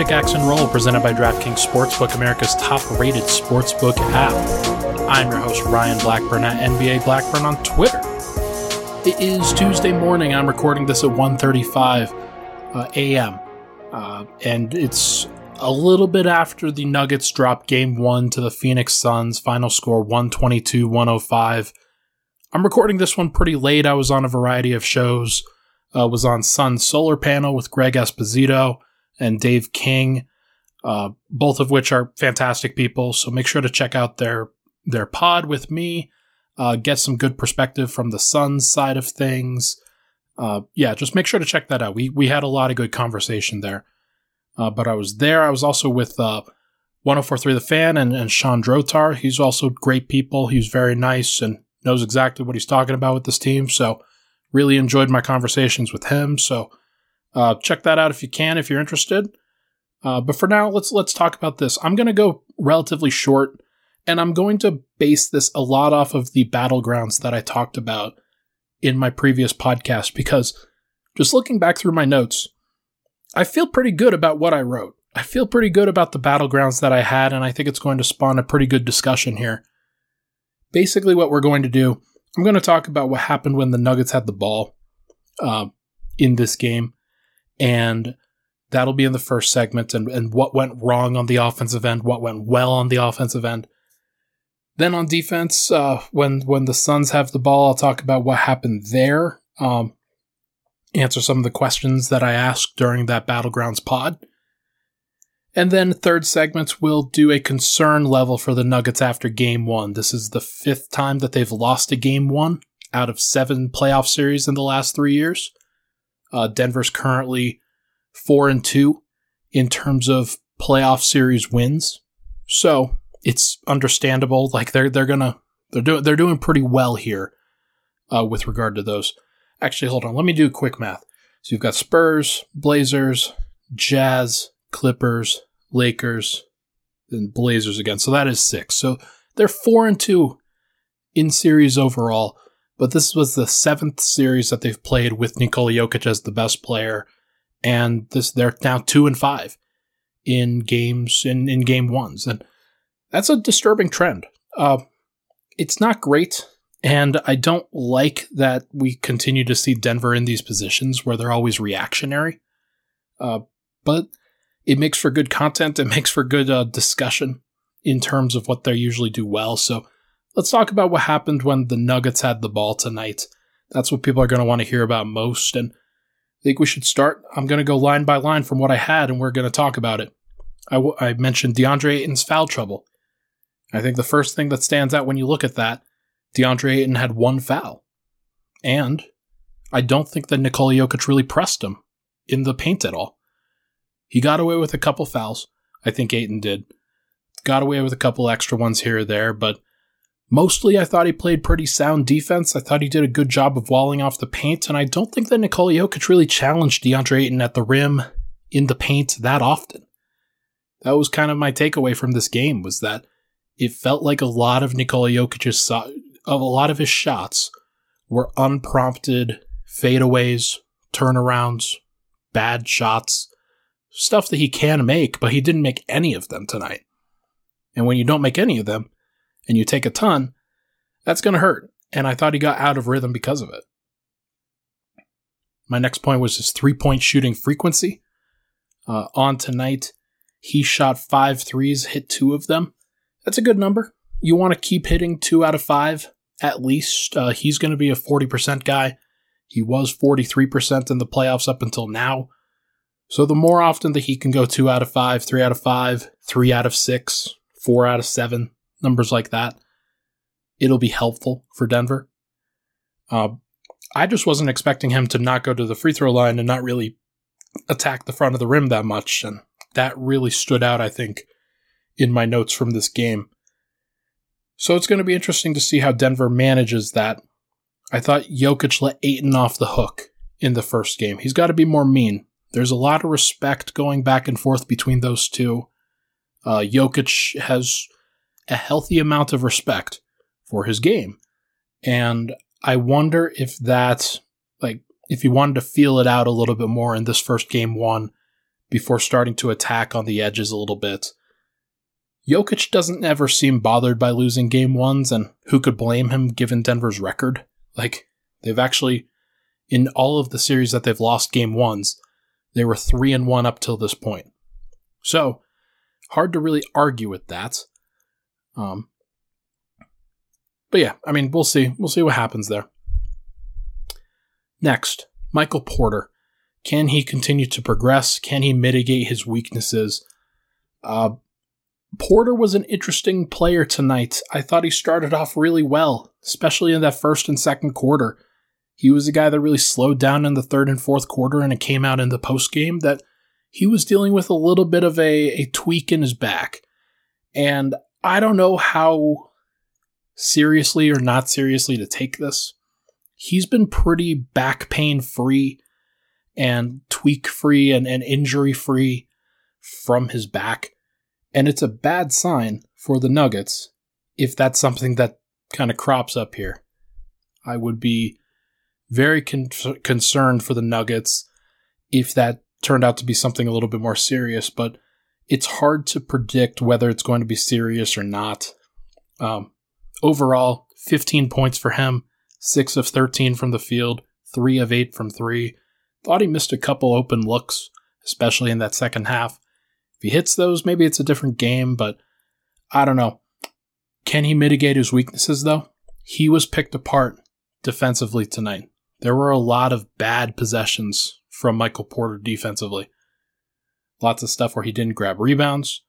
Pickaxe and Roll, presented by DraftKings Sportsbook, America's top-rated sportsbook app. I'm your host Ryan Blackburn at NBA Blackburn on Twitter. It is Tuesday morning. I'm recording this at 1:35 uh, a.m. Uh, and it's a little bit after the Nuggets dropped Game One to the Phoenix Suns. Final score 122-105. I'm recording this one pretty late. I was on a variety of shows. Uh, was on Sun Solar Panel with Greg Esposito and Dave King, uh, both of which are fantastic people. So make sure to check out their their pod with me. Uh, get some good perspective from the Suns side of things. Uh, yeah, just make sure to check that out. We we had a lot of good conversation there. Uh, but I was there. I was also with uh, 1043 The Fan and, and Sean Drotar. He's also great people. He's very nice and knows exactly what he's talking about with this team. So really enjoyed my conversations with him. So uh, check that out if you can, if you're interested. Uh, but for now, let's let's talk about this. I'm going to go relatively short, and I'm going to base this a lot off of the battlegrounds that I talked about in my previous podcast. Because just looking back through my notes, I feel pretty good about what I wrote. I feel pretty good about the battlegrounds that I had, and I think it's going to spawn a pretty good discussion here. Basically, what we're going to do, I'm going to talk about what happened when the Nuggets had the ball uh, in this game and that'll be in the first segment and, and what went wrong on the offensive end, what went well on the offensive end. Then on defense, uh, when when the Suns have the ball, I'll talk about what happened there. Um, answer some of the questions that I asked during that Battlegrounds pod. And then third segment, we'll do a concern level for the Nuggets after game one. This is the fifth time that they've lost a game one out of seven playoff series in the last three years. Uh, Denver's currently four and two in terms of playoff series wins, so it's understandable. Like they're they're gonna they're doing they're doing pretty well here uh, with regard to those. Actually, hold on. Let me do quick math. So you've got Spurs, Blazers, Jazz, Clippers, Lakers, and Blazers again. So that is six. So they're four and two in series overall but this was the seventh series that they've played with Nikola Jokic as the best player, and this they're now two and five in games in, in game ones, and that's a disturbing trend. Uh, it's not great, and I don't like that we continue to see Denver in these positions where they're always reactionary. Uh, but it makes for good content. It makes for good uh, discussion in terms of what they usually do well. So Let's talk about what happened when the Nuggets had the ball tonight. That's what people are going to want to hear about most. And I think we should start. I'm going to go line by line from what I had, and we're going to talk about it. I, w- I mentioned DeAndre Ayton's foul trouble. I think the first thing that stands out when you look at that, DeAndre Ayton had one foul. And I don't think that Nikola Jokic really pressed him in the paint at all. He got away with a couple fouls. I think Ayton did. Got away with a couple extra ones here or there, but Mostly, I thought he played pretty sound defense. I thought he did a good job of walling off the paint, and I don't think that Nikola Jokic really challenged DeAndre Ayton at the rim in the paint that often. That was kind of my takeaway from this game was that it felt like a lot of Nikola Jokic's of a lot of his shots were unprompted fadeaways, turnarounds, bad shots, stuff that he can make, but he didn't make any of them tonight. And when you don't make any of them, and you take a ton, that's going to hurt. And I thought he got out of rhythm because of it. My next point was his three point shooting frequency. Uh, on tonight, he shot five threes, hit two of them. That's a good number. You want to keep hitting two out of five at least. Uh, he's going to be a 40% guy. He was 43% in the playoffs up until now. So the more often that he can go two out of five, three out of five, three out of six, four out of seven, numbers like that, it'll be helpful for Denver. Uh, I just wasn't expecting him to not go to the free throw line and not really attack the front of the rim that much, and that really stood out, I think, in my notes from this game. So it's going to be interesting to see how Denver manages that. I thought Jokic let Ayton off the hook in the first game. He's got to be more mean. There's a lot of respect going back and forth between those two. Uh, Jokic has a healthy amount of respect for his game. And I wonder if that's like if he wanted to feel it out a little bit more in this first game one before starting to attack on the edges a little bit. Jokic doesn't ever seem bothered by losing game ones, and who could blame him given Denver's record? Like, they've actually, in all of the series that they've lost game ones, they were 3 and 1 up till this point. So, hard to really argue with that. Um, but yeah, I mean, we'll see. We'll see what happens there. Next, Michael Porter. Can he continue to progress? Can he mitigate his weaknesses? Uh, Porter was an interesting player tonight. I thought he started off really well, especially in that first and second quarter. He was a guy that really slowed down in the third and fourth quarter, and it came out in the post game that he was dealing with a little bit of a, a tweak in his back. And I don't know how seriously or not seriously to take this. He's been pretty back pain free and tweak free and, and injury free from his back. And it's a bad sign for the Nuggets if that's something that kind of crops up here. I would be very con- concerned for the Nuggets if that turned out to be something a little bit more serious, but it's hard to predict whether it's going to be serious or not. Um, overall, 15 points for him, 6 of 13 from the field, 3 of 8 from 3. Thought he missed a couple open looks, especially in that second half. If he hits those, maybe it's a different game, but I don't know. Can he mitigate his weaknesses, though? He was picked apart defensively tonight. There were a lot of bad possessions from Michael Porter defensively. Lots of stuff where he didn't grab rebounds,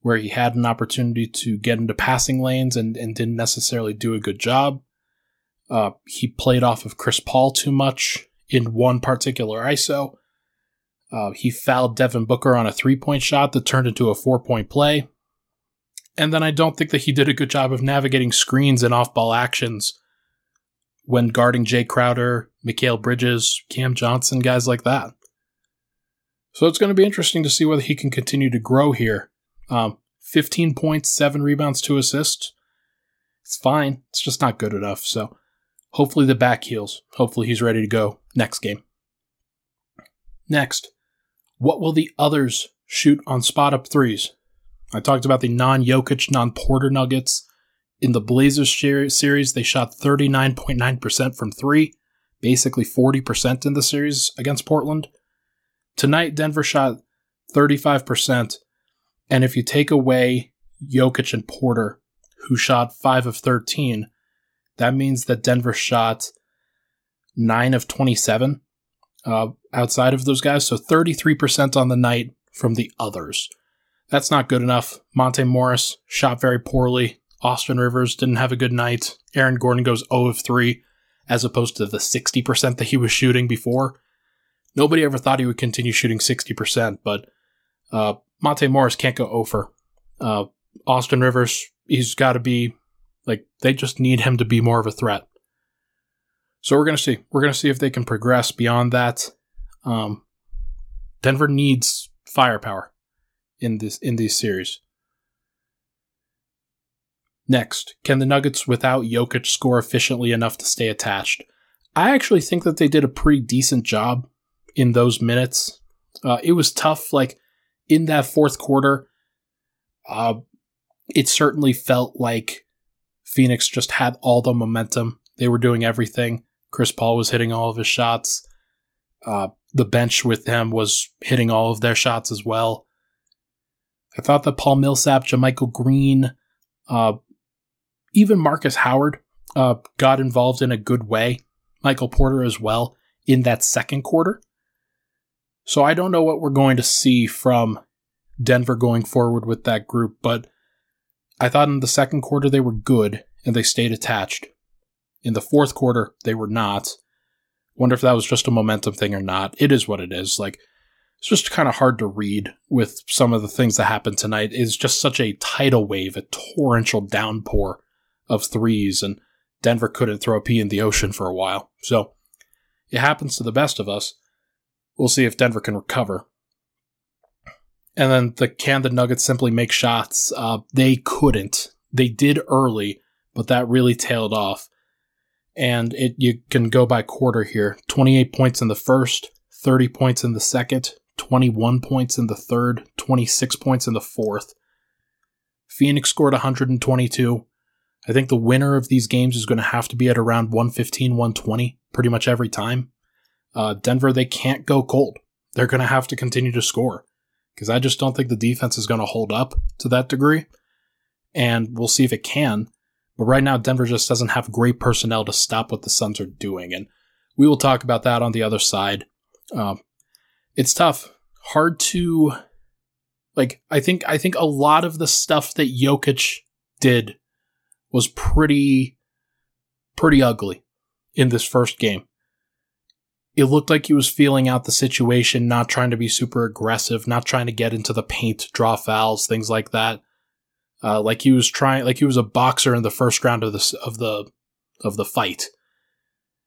where he had an opportunity to get into passing lanes and, and didn't necessarily do a good job. Uh, he played off of Chris Paul too much in one particular ISO. Uh, he fouled Devin Booker on a three point shot that turned into a four point play. And then I don't think that he did a good job of navigating screens and off ball actions when guarding Jae Crowder, Mikal Bridges, Cam Johnson, guys like that. So it's going to be interesting to see whether he can continue to grow here. Um, 15 points, 7 rebounds, 2 assists. It's fine. It's just not good enough. So hopefully the back heals. Hopefully he's ready to go next game. Next, what will the others shoot on spot up threes? I talked about the non Jokic, non Porter Nuggets. In the Blazers series, they shot 39.9% from three, basically 40% in the series against Portland. Tonight, Denver shot 35%. And if you take away Jokic and Porter, who shot 5 of 13, that means that Denver shot 9 of 27 uh, outside of those guys. So 33% on the night from the others. That's not good enough. Monte Morris shot very poorly. Austin Rivers didn't have a good night. Aaron Gordon goes 0 of 3, as opposed to the 60% that he was shooting before. Nobody ever thought he would continue shooting 60%, but uh, Monte Morris can't go over. Uh, Austin Rivers, he's got to be like they just need him to be more of a threat. So we're gonna see. We're gonna see if they can progress beyond that. Um, Denver needs firepower in this in these series. Next, can the Nuggets without Jokic score efficiently enough to stay attached? I actually think that they did a pretty decent job in those minutes. Uh, it was tough, like in that fourth quarter. Uh, it certainly felt like Phoenix just had all the momentum. They were doing everything. Chris Paul was hitting all of his shots. Uh, the bench with him was hitting all of their shots as well. I thought that Paul Millsap, JaMychal Green, uh, even Markus Howard uh, got involved in a good way. Michael Porter as well in that second quarter. So I don't know what we're going to see from Denver going forward with that group, but I thought in the second quarter they were good and they stayed attached. In the fourth quarter, they were not. Wonder if that was just a momentum thing or not. It is what it is. Like, it's just kind of hard to read with some of the things that happened tonight. It's just such a tidal wave, a torrential downpour of threes, and Denver couldn't throw a pea in the ocean for a while. So it happens to the best of us. We'll see if Denver can recover. And then the can the Nuggets simply make shots? Uh, they couldn't. They did early, but that really tailed off. And it you can go by quarter here. 28 points in the first, 30 points in the second, 21 points in the third, 26 points in the fourth. Phoenix scored 122. I think the winner of these games is going to have to be at around 115, 120 pretty much every time. Uh, Denver, they can't go cold. They're going to have to continue to score because I just don't think the defense is going to hold up to that degree. And we'll see if it can. But right now, Denver just doesn't have great personnel to stop what the Suns are doing. And we will talk about that on the other side. Uh, it's tough. Hard to like I think I think a lot of the stuff that Jokic did was pretty pretty ugly in this first game. It looked like he was feeling out the situation, not trying to be super aggressive, not trying to get into the paint, draw fouls, things like that. Uh, like he was trying, like he was a boxer in the first round of the of the of the fight.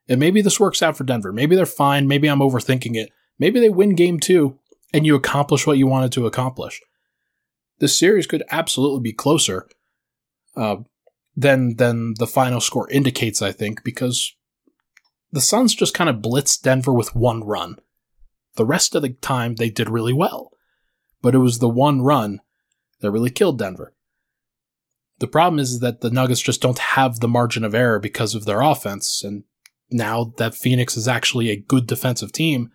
And maybe this works out for Denver. Maybe they're fine. Maybe I'm overthinking it. Maybe they win game two and you accomplish what you wanted to accomplish. This series could absolutely be closer uh, than than the final score indicates. I think because the Suns just kind of blitzed Denver with one run. The rest of the time they did really well, but it was the one run that really killed Denver. The problem is that the Nuggets just don't have the margin of error because of their offense, and now that Phoenix is actually a good defensive team,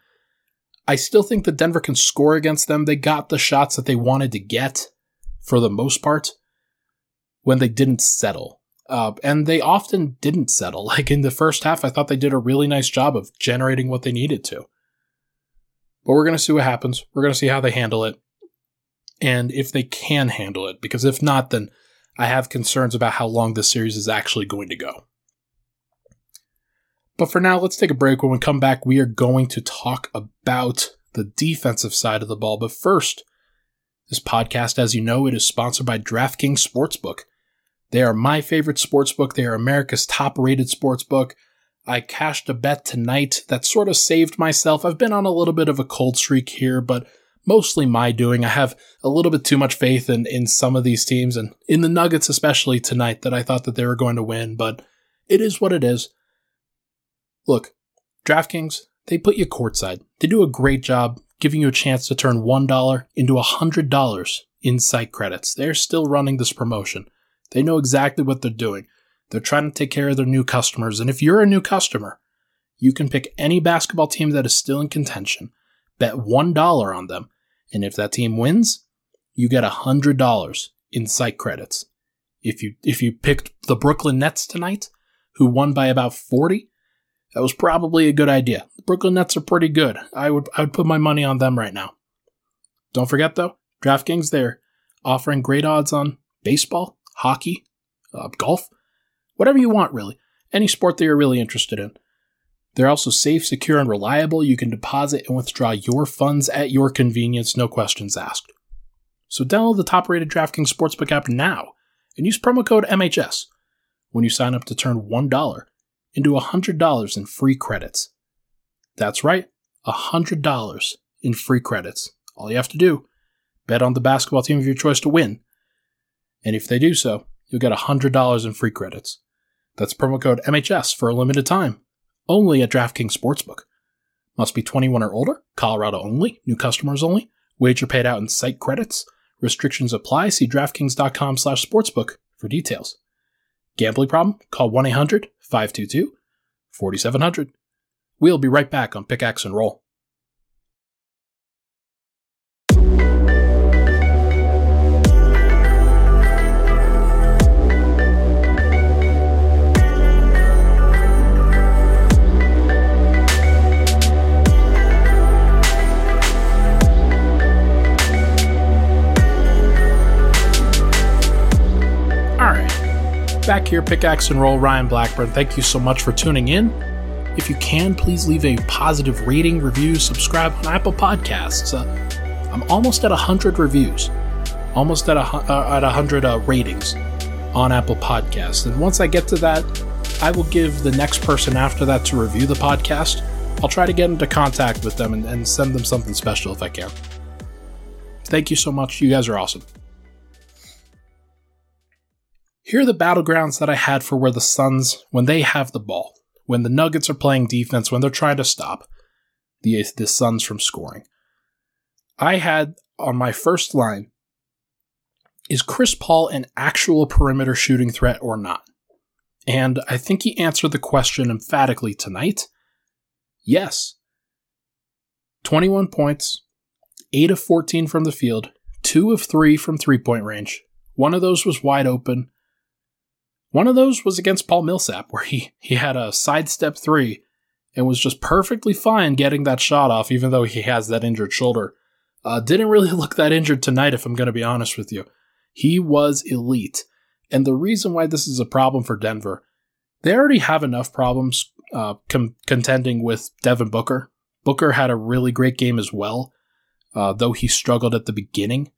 I still think that Denver can score against them. They got the shots that they wanted to get for the most part when they didn't settle. Uh, and they often didn't settle. Like in the first half, I thought they did a really nice job of generating what they needed to. But we're going to see what happens. We're going to see how they handle it. And if they can handle it, because if not, then I have concerns about how long this series is actually going to go. But for now, let's take a break. When we come back, we are going to talk about the defensive side of the ball. But first, this podcast, as you know, it is sponsored by DraftKings Sportsbook. They are my favorite sports book. They are America's top rated sports book. I cashed a bet tonight that sort of saved myself. I've been on a little bit of a cold streak here, but mostly my doing. I have a little bit too much faith in, in some of these teams and in the Nuggets, especially tonight, that I thought that they were going to win, but it is what it is. Look, DraftKings, they put you courtside. They do a great job giving you a chance to turn $1 into $100 in site credits. They're still running this promotion. They know exactly what they're doing. They're trying to take care of their new customers. And if you're a new customer, you can pick any basketball team that is still in contention, bet $1 on them, and if that team wins, you get $100 in site credits. If you if you picked the Brooklyn Nets tonight, who won by about 40, that was probably a good idea. The Brooklyn Nets are pretty good. I would I would put my money on them right now. Don't forget though, DraftKings there offering great odds on baseball, hockey, uh, golf, whatever you want really. Any sport that you're really interested in. They're also safe, secure, and reliable. You can deposit and withdraw your funds at your convenience, no questions asked. So download the top-rated DraftKings Sportsbook app now and use promo code MHS when you sign up to turn $1 into $100 in free credits. That's right, $100 in free credits. All you have to do, bet on the basketball team of your choice to win. And if they do so, you'll get $100 in free credits. That's promo code MHS for a limited time, only at DraftKings Sportsbook. Must be 21 or older, Colorado only, new customers only, wager paid out in site credits. Restrictions apply. See DraftKings.com slash sportsbook for details. Gambling problem? Call 1 800 522 4700. We'll be right back on Pickaxe and Roll. Back here, Pickaxe and Roll, Ryan Blackburn. Thank you so much for tuning in. If you can, please leave a positive rating, review, subscribe on Apple Podcasts. Uh, I'm almost at 100 reviews, almost at, a, uh, at 100 uh, ratings on Apple Podcasts. And once I get to that, I will give the next person after that to review the podcast. I'll try to get into contact with them and, and send them something special if I can. Thank you so much. You guys are awesome. Here are the battlegrounds that I had for where the Suns, when they have the ball, when the Nuggets are playing defense, when they're trying to stop the, the Suns from scoring. I had on my first line is Chris Paul an actual perimeter shooting threat or not? And I think he answered the question emphatically tonight. Yes. 21 points, 8 of 14 from the field, 2 of 3 from three point range. One of those was wide open. One of those was against Paul Millsap, where he, he had a sidestep three and was just perfectly fine getting that shot off, even though he has that injured shoulder. Uh, didn't really look that injured tonight, if I'm going to be honest with you. He was elite. And the reason why this is a problem for Denver, they already have enough problems uh, com- contending with Devin Booker. Booker had a really great game as well, uh, though he struggled at the beginning.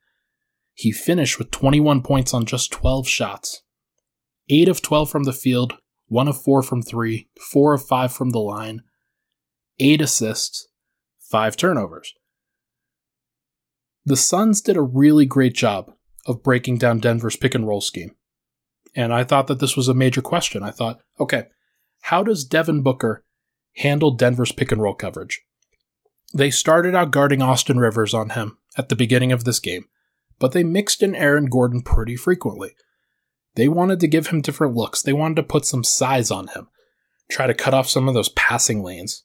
He finished with 21 points on just 12 shots. 8 of 12 from the field, 1 of 4 from 3, 4 of 5 from the line, 8 assists, 5 turnovers. The Suns did a really great job of breaking down Denver's pick and roll scheme. And I thought that this was a major question. I thought, okay, how does Devin Booker handle Denver's pick and roll coverage? They started out guarding Austin Rivers on him at the beginning of this game, but they mixed in Aaron Gordon pretty frequently. They wanted to give him different looks. They wanted to put some size on him, try to cut off some of those passing lanes,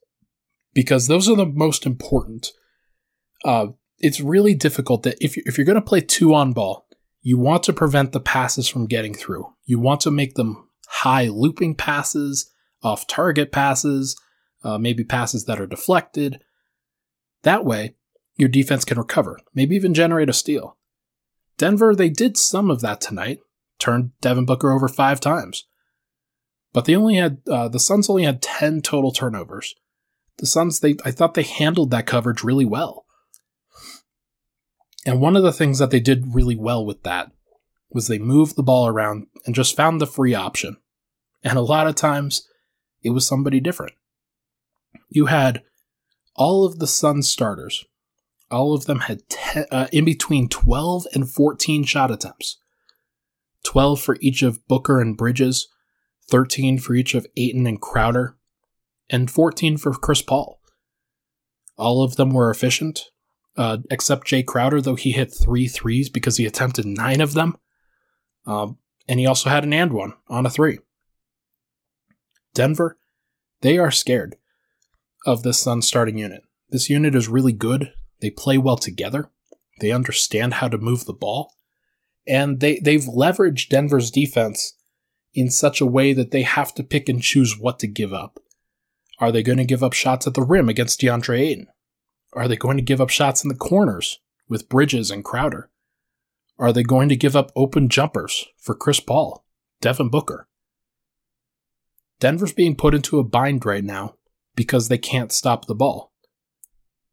because those are the most important. Uh, it's really difficult that if if you're going to play two on ball, you want to prevent the passes from getting through. You want to make them high looping passes, off target passes, uh, maybe passes that are deflected. That way, your defense can recover, maybe even generate a steal. Denver, they did some of that tonight, turned Devin Booker over five times. But they only had, uh, the Suns only had 10 total turnovers. The Suns, they, I thought they handled that coverage really well. And one of the things that they did really well with that was they moved the ball around and just found the free option. And a lot of times it was somebody different. You had all of the Suns starters, all of them had ten, uh, in between 12 and 14 shot attempts. 12 for each of Booker and Bridges, 13 for each of Ayton and Crowder, and 14 for Chris Paul. All of them were efficient, uh, except Jae Crowder, though he hit three threes because he attempted nine of them. Um, and he also had an and one on a three. Denver, they are scared of this Sun starting unit. This unit is really good. They play well together. They understand how to move the ball. And they, they've leveraged Denver's defense in such a way that they have to pick and choose what to give up. Are they going to give up shots at the rim against DeAndre Ayton? Are they going to give up shots in the corners with Bridges and Crowder? Are they going to give up open jumpers for Chris Paul, Devin Booker? Denver's being put into a bind right now because they can't stop the ball.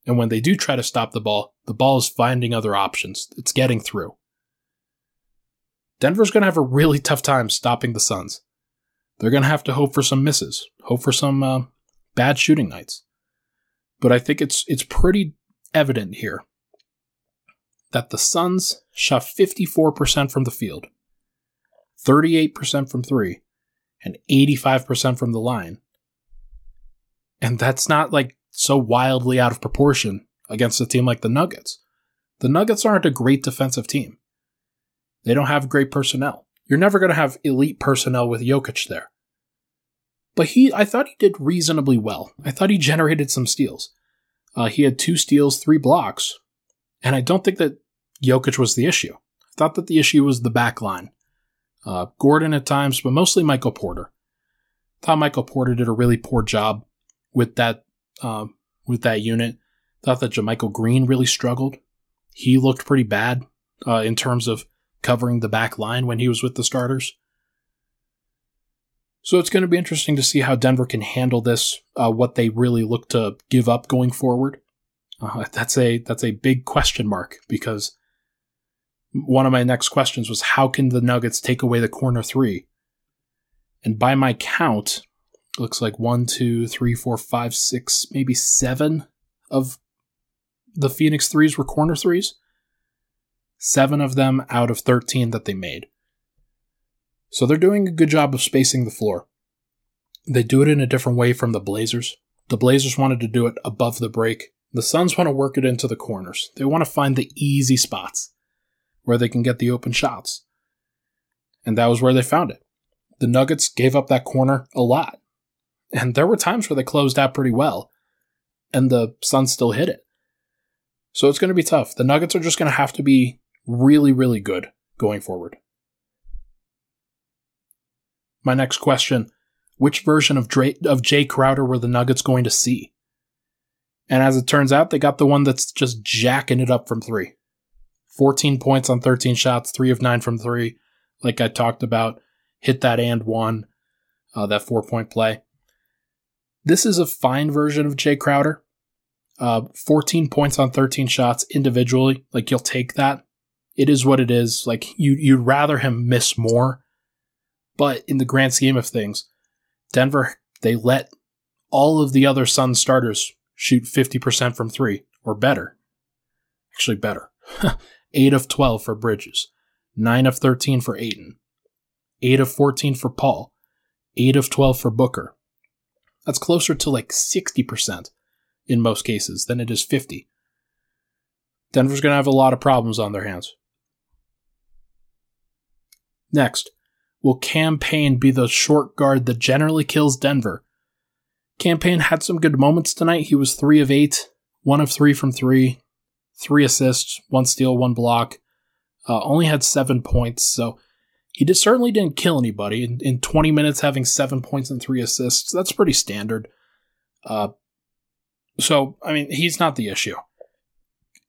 And when they do try to stop the ball, the ball is finding other options. It's getting through. Denver's going to have a really tough time stopping the Suns. They're going to have to hope for some misses, hope for some uh, bad shooting nights but I think it's it's pretty evident here that the Suns shot 54% from the field, 38% from 3, and 85% from the line. And that's not like so wildly out of proportion against a team like the Nuggets. The Nuggets aren't a great defensive team. They don't have great personnel. You're never going to have elite personnel with Jokic there. But he, I thought he did reasonably well. I thought he generated some steals. Uh, he had two steals, three blocks, and I don't think that Jokic was the issue. I thought that the issue was the back line. Uh, Gordon at times, but mostly Michael Porter. Thought Michael Porter did a really poor job with that uh, with that unit. Thought that JaMychal Green really struggled. He looked pretty bad uh, in terms of covering the back line when he was with the starters. So it's going to be interesting to see how Denver can handle this, uh, what they really look to give up going forward. Uh, that's a that's a big question mark because one of my next questions was how can the Nuggets take away the corner three? And by my count, looks like one, two, three, four, five, six, maybe seven of the Phoenix threes were corner threes. Seven of them out of 13 that they made. So they're doing a good job of spacing the floor. They do it in a different way from the Blazers. The Blazers wanted to do it above the break The Suns want to work it into the corners. They want to find the easy spots where they can get the open shots. And that was where they found it. The Nuggets gave up that corner a lot. And there were times where they closed out pretty well, and the Suns still hit it. So it's going to be tough. The Nuggets are just going to have to be really, really good going forward. My next question which version of, Dre- of Jae Crowder were the Nuggets going to see? And as it turns out, they got the one that's just jacking it up from three. 14 points on 13 shots, three of nine from three, like I talked about. Hit that and one, uh, that four point play. This is a fine version of Jae Crowder. Uh, 14 points on 13 shots individually. Like you'll take that. It is what it is. Like you, you'd rather him miss more. But in the grand scheme of things, Denver, they let all of the other Sun starters shoot 50% from three or better. Actually, better. 8 of 12 for Bridges, 9 of 13 for Ayton, 8 of 14 for Paul, 8 of 12 for Booker. That's closer to like 60% in most cases than it is 50. Denver's going to have a lot of problems on their hands. Next, will Cam Payne be the short guard that generally kills Denver? Cam Payne had some good moments tonight. He was 3 of 8, 1 of 3 from 3, 3 assists, 1 steal, 1 block. Uh, only had 7 points, so he just certainly didn't kill anybody. In, in 20 minutes, having 7 points and 3 assists, that's pretty standard. Uh, so, I mean, he's not the issue.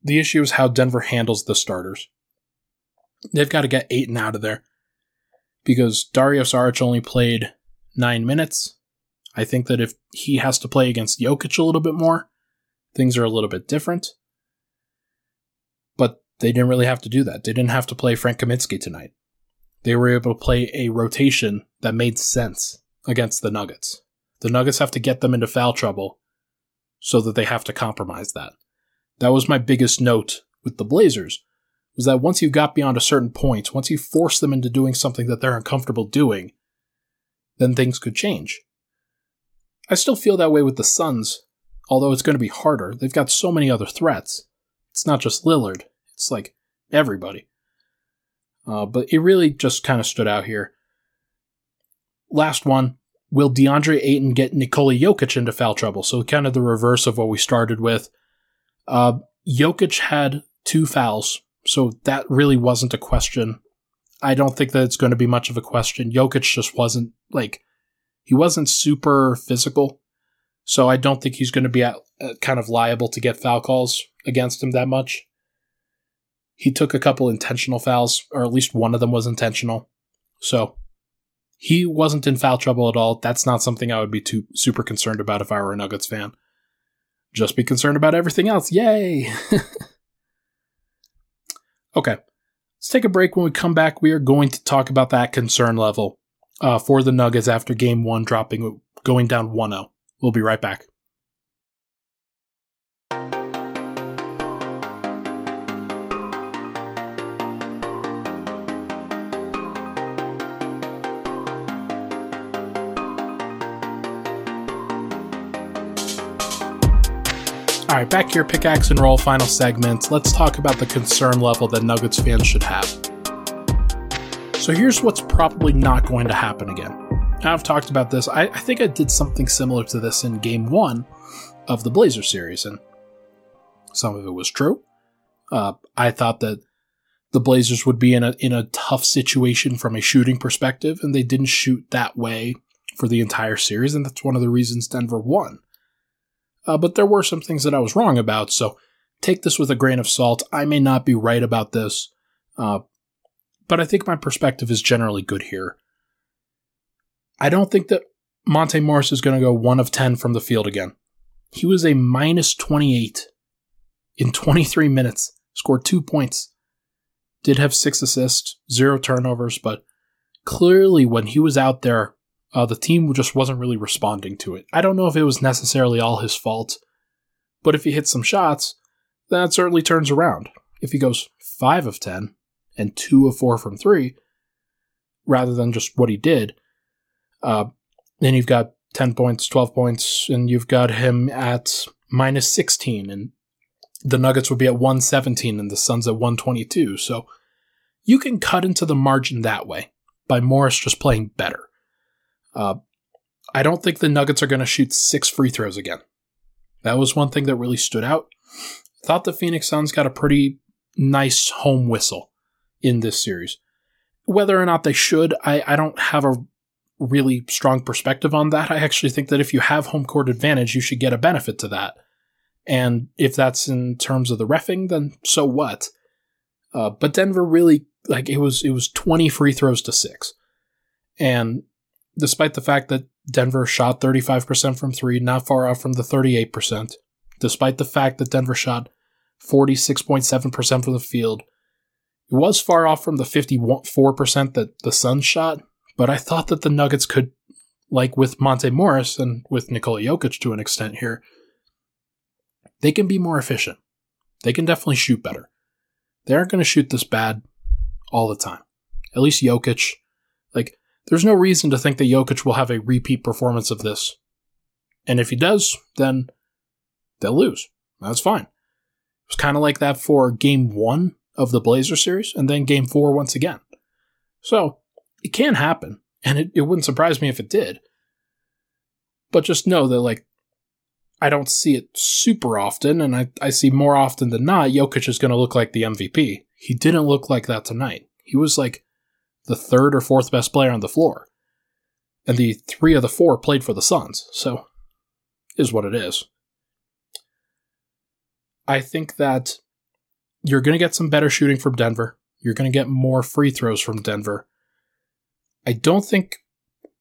The issue is how Denver handles the starters. They've got to get Ayton out of there because Dario Saric only played nine minutes. I think that if he has to play against Jokic a little bit more, things are a little bit different. But they didn't really have to do that. They didn't have to play Frank Kaminsky tonight. They were able to play a rotation that made sense against the Nuggets. The Nuggets have to get them into foul trouble so that they have to compromise that. That was my biggest note with the Blazers was that once you got beyond a certain point, once you force them into doing something that they're uncomfortable doing, then things could change. I still feel that way with the Suns, although it's going to be harder. They've got so many other threats. It's not just Lillard, it's like everybody. Uh, but it really just kind of stood out here. Last one. Will DeAndre Ayton get Nikola Jokic into foul trouble? So, kind of the reverse of what we started with. Uh, Jokic had two fouls so that really wasn't a question. I don't think that it's going to be much of a question. Jokic just wasn't like he wasn't super physical, so I don't think he's going to be at, uh, kind of liable to get foul calls against him that much. He took a couple intentional fouls, or at least one of them was intentional. So he wasn't in foul trouble at all. That's not something I would be too super concerned about if I were a Nuggets fan. Just be concerned about everything else. Yay! Okay, let's take a break. When we come back, we are going to talk about that concern level uh, for the Nuggets after game one dropping, going down 1 0. We'll be right back. All right, back here, pickaxe and roll, final segment. Let's talk about the concern level that Nuggets fans should have. So here's what's probably not going to happen again. I've talked about this. I, I think I did something similar to this in game one of the Blazer series, and some of it was true. Uh, I thought that the Blazers would be in a in a tough situation from a shooting perspective, and they didn't shoot that way for the entire series, and that's one of the reasons Denver won. Uh, but there were some things that I was wrong about, so take this with a grain of salt. I may not be right about this, uh, but I think my perspective is generally good here. I don't think that Monte Morris is going to go 1 of 10 from the field again. He was a minus 28 in 23 minutes, scored two points, did have six assists, zero turnovers, but clearly when he was out there uh, the team just wasn't really responding to it. I don't know if it was necessarily all his fault, but if he hits some shots, that certainly turns around. If he goes 5 of 10 and 2 of 4 from 3, rather than just what he did, uh, then you've got 10 points, 12 points, and you've got him at minus 16, and the Nuggets would be at 117 and the Suns at 122. So you can cut into the margin that way by Morris just playing better. Uh, I don't think the Nuggets are going to shoot six free throws again. That was one thing that really stood out. Thought the Phoenix Suns got a pretty nice home whistle in this series. Whether or not they should, I, I don't have a really strong perspective on that. I actually think that if you have home court advantage, you should get a benefit to that. And if that's in terms of the refing, then so what? Uh, but Denver really like it was it was 20 free throws to 6. And despite the fact that Denver shot 35% from 3, not far off from the 38%, despite the fact that Denver shot 46.7% from the field, it was far off from the 54% that the Suns shot, but I thought that the Nuggets could, like with Monte Morris and with Nikola Jokic to an extent here, they can be more efficient. They can definitely shoot better. They aren't going to shoot this bad all the time. At least Jokic. There's no reason to think that Jokic will have a repeat performance of this. And if he does, then they'll lose. That's fine. It was kind of like that for game one of the Blazer series, and then game four once again. So, it can happen, and it, it wouldn't surprise me if it did. But just know that, like, I don't see it super often, and I, I see more often than not, Jokic is going to look like the MVP. He didn't look like that tonight. He was like the third or fourth best player on the floor. And the three of the four played for the Suns, so is what it is. I think that you're going to get some better shooting from Denver. You're going to get more free throws from Denver. I don't think,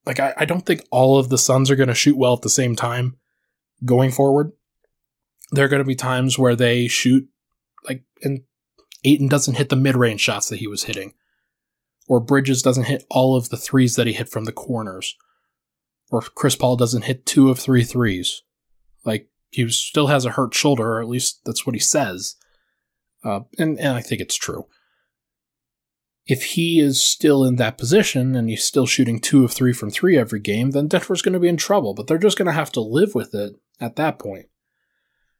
like, I, I don't think all of the Suns are going to shoot well at the same time going forward. There are going to be times where they shoot, like, and Ayton doesn't hit the mid range shots that he was hitting. Or Bridges doesn't hit all of the threes that he hit from the corners. Or Chris Paul doesn't hit two of three threes. Like, he still has a hurt shoulder, or at least that's what he says. Uh, and, and I think it's true. If he is still in that position and he's still shooting two of three from three every game, then Denver's going to be in trouble, but they're just going to have to live with it at that point.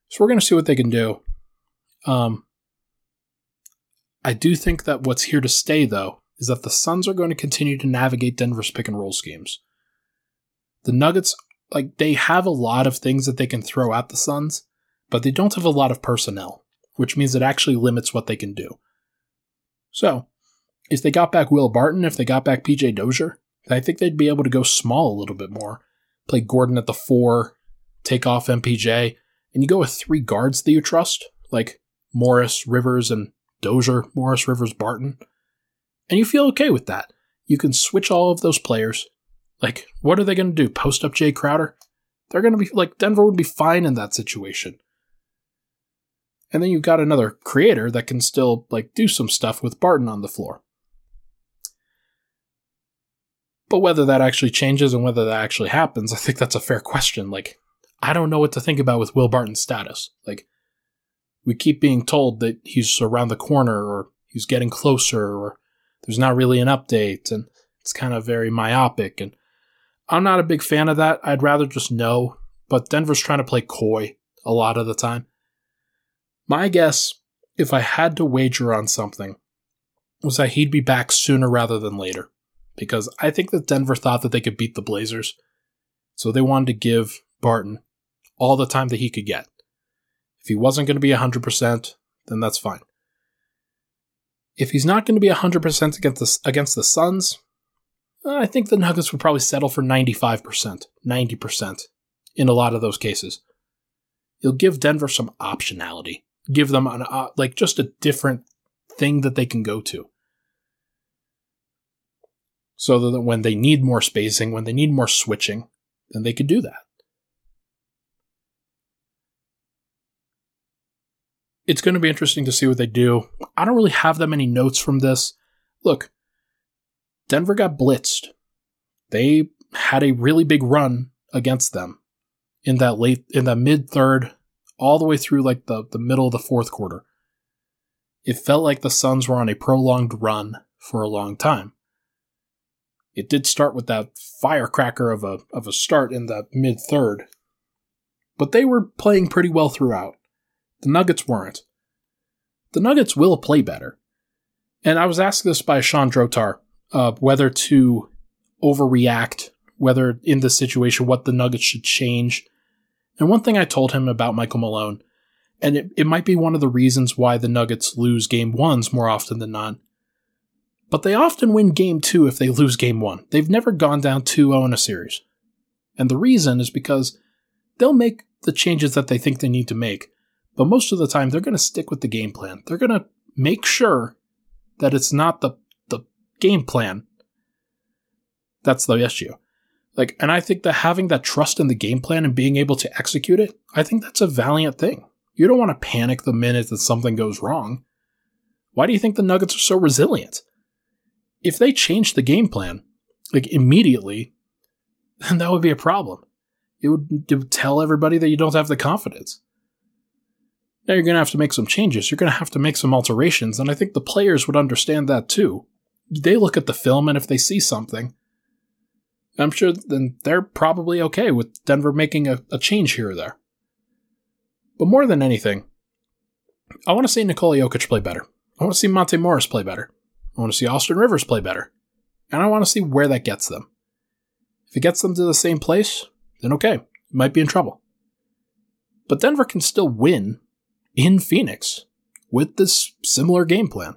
So we're going to see what they can do. Um, I do think that what's here to stay, though, is that the Suns are going to continue to navigate Denver's pick and roll schemes. The Nuggets, like, they have a lot of things that they can throw at the Suns, but they don't have a lot of personnel, which means it actually limits what they can do. So, if they got back Will Barton, if they got back PJ Dozier, I think they'd be able to go small a little bit more. Play Gordon at the four, take off MPJ, and you go with three guards that you trust, like Morris, Rivers, and Dozier, Morris, Rivers, Barton, and you feel okay with that. You can switch all of those players. Like, what are they going to do? Post up Jae Crowder? They're going to be like, Denver would be fine in that situation. And then you've got another creator that can still, like, do some stuff with Barton on the floor. But whether that actually changes and whether that actually happens, I think that's a fair question. Like, I don't know what to think about with Will Barton's status. Like, we keep being told that he's around the corner or he's getting closer or there's not really an update and it's kind of very myopic. And I'm not a big fan of that. I'd rather just know. But Denver's trying to play coy a lot of the time. My guess, if I had to wager on something, was that he'd be back sooner rather than later. Because I think that Denver thought that they could beat the Blazers. So they wanted to give Barton all the time that he could get. If he wasn't going to be 100%, then that's fine. If he's not going to be 100% against the, against the Suns, I think the Nuggets would probably settle for 95%, 90% in a lot of those cases. You'll give Denver some optionality. Give them an uh, like just a different thing that they can go to. So that when they need more spacing, when they need more switching, then they could do that. It's going to be interesting to see what they do. I don't really have that many notes from this. Look, Denver got blitzed. They had a really big run against them in that late in that mid third all the way through like the, the middle of the fourth quarter. It felt like the Suns were on a prolonged run for a long time. It did start with that firecracker of a of a start in the mid third. but they were playing pretty well throughout. The Nuggets weren't. The Nuggets will play better. And I was asked this by Sean Drotar uh, whether to overreact, whether in this situation, what the Nuggets should change. And one thing I told him about Michael Malone, and it, it might be one of the reasons why the Nuggets lose game ones more often than not, but they often win game two if they lose game one. They've never gone down 2 0 in a series. And the reason is because they'll make the changes that they think they need to make, but most of the time they're going to stick with the game plan. They're going to make sure that it's not the, the game plan that's the issue. Like, and I think that having that trust in the game plan and being able to execute it, I think that's a valiant thing. You don't want to panic the minute that something goes wrong. Why do you think the Nuggets are so resilient? If they change the game plan, like immediately, then that would be a problem. It would, it would tell everybody that you don't have the confidence. Now you're going to have to make some changes. You're going to have to make some alterations, and I think the players would understand that too. They look at the film, and if they see something, I'm sure then they're probably okay with Denver making a, a change here or there. But more than anything, I want to see Nikola Jokic play better. I want to see Monte Morris play better. I want to see Austin Rivers play better. And I want to see where that gets them. If it gets them to the same place, then okay, you might be in trouble. But Denver can still win in Phoenix with this similar game plan.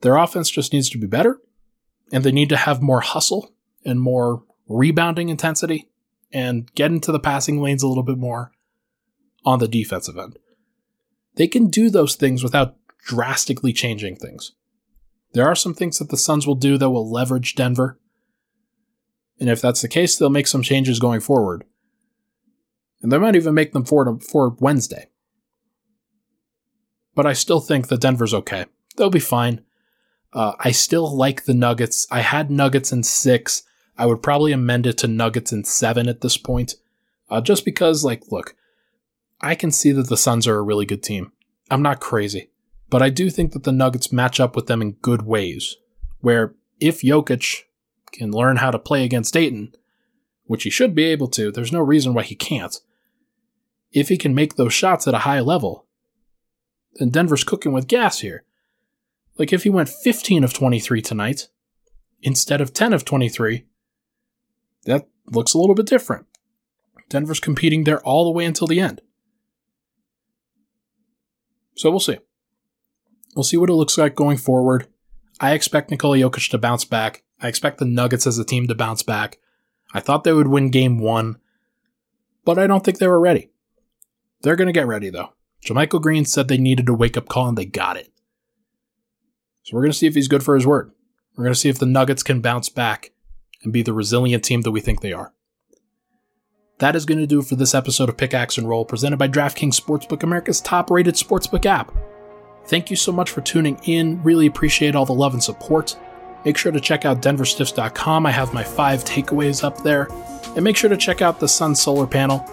Their offense just needs to be better, and they need to have more hustle and more rebounding intensity and get into the passing lanes a little bit more on the defensive end. They can do those things without drastically changing things. There are some things that the Suns will do that will leverage Denver. And if that's the case, they'll make some changes going forward. And they might even make them for, for Wednesday. But I still think that Denver's okay. They'll be fine. Uh, I still like the Nuggets. I had Nuggets in six. I would probably amend it to Nuggets in seven at this point. Uh, just because, like, look, I can see that the Suns are a really good team. I'm not crazy. But I do think that the Nuggets match up with them in good ways. Where if Jokic can learn how to play against Ayton, which he should be able to, there's no reason why he can't. If he can make those shots at a high level, then Denver's cooking with gas here. Like if he went 15 of 23 tonight, instead of 10 of 23, that looks a little bit different. Denver's competing there all the way until the end. So we'll see. We'll see what it looks like going forward. I expect Nikola Jokic to bounce back. I expect the Nuggets as a team to bounce back. I thought they would win game one, but I don't think they were ready. They're going to get ready, though. JaMychal Green said they needed a wake up call, and they got it. So we're going to see if he's good for his word. We're going to see if the Nuggets can bounce back and be the resilient team that we think they are. That is going to do for this episode of Pickaxe and Roll, presented by DraftKings Sportsbook, America's top rated sportsbook app. Thank you so much for tuning in. Really appreciate all the love and support. Make sure to check out denverstiffs.com. I have my five takeaways up there. And make sure to check out the Sun Solar Panel.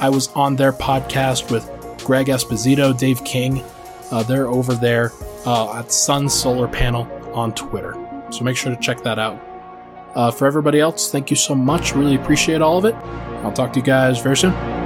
I was on their podcast with Greg Esposito, Dave King. Uh, they're over there uh, at Sun Solar Panel on Twitter. So make sure to check that out. Uh, for everybody else, thank you so much. Really appreciate all of it. I'll talk to you guys very soon.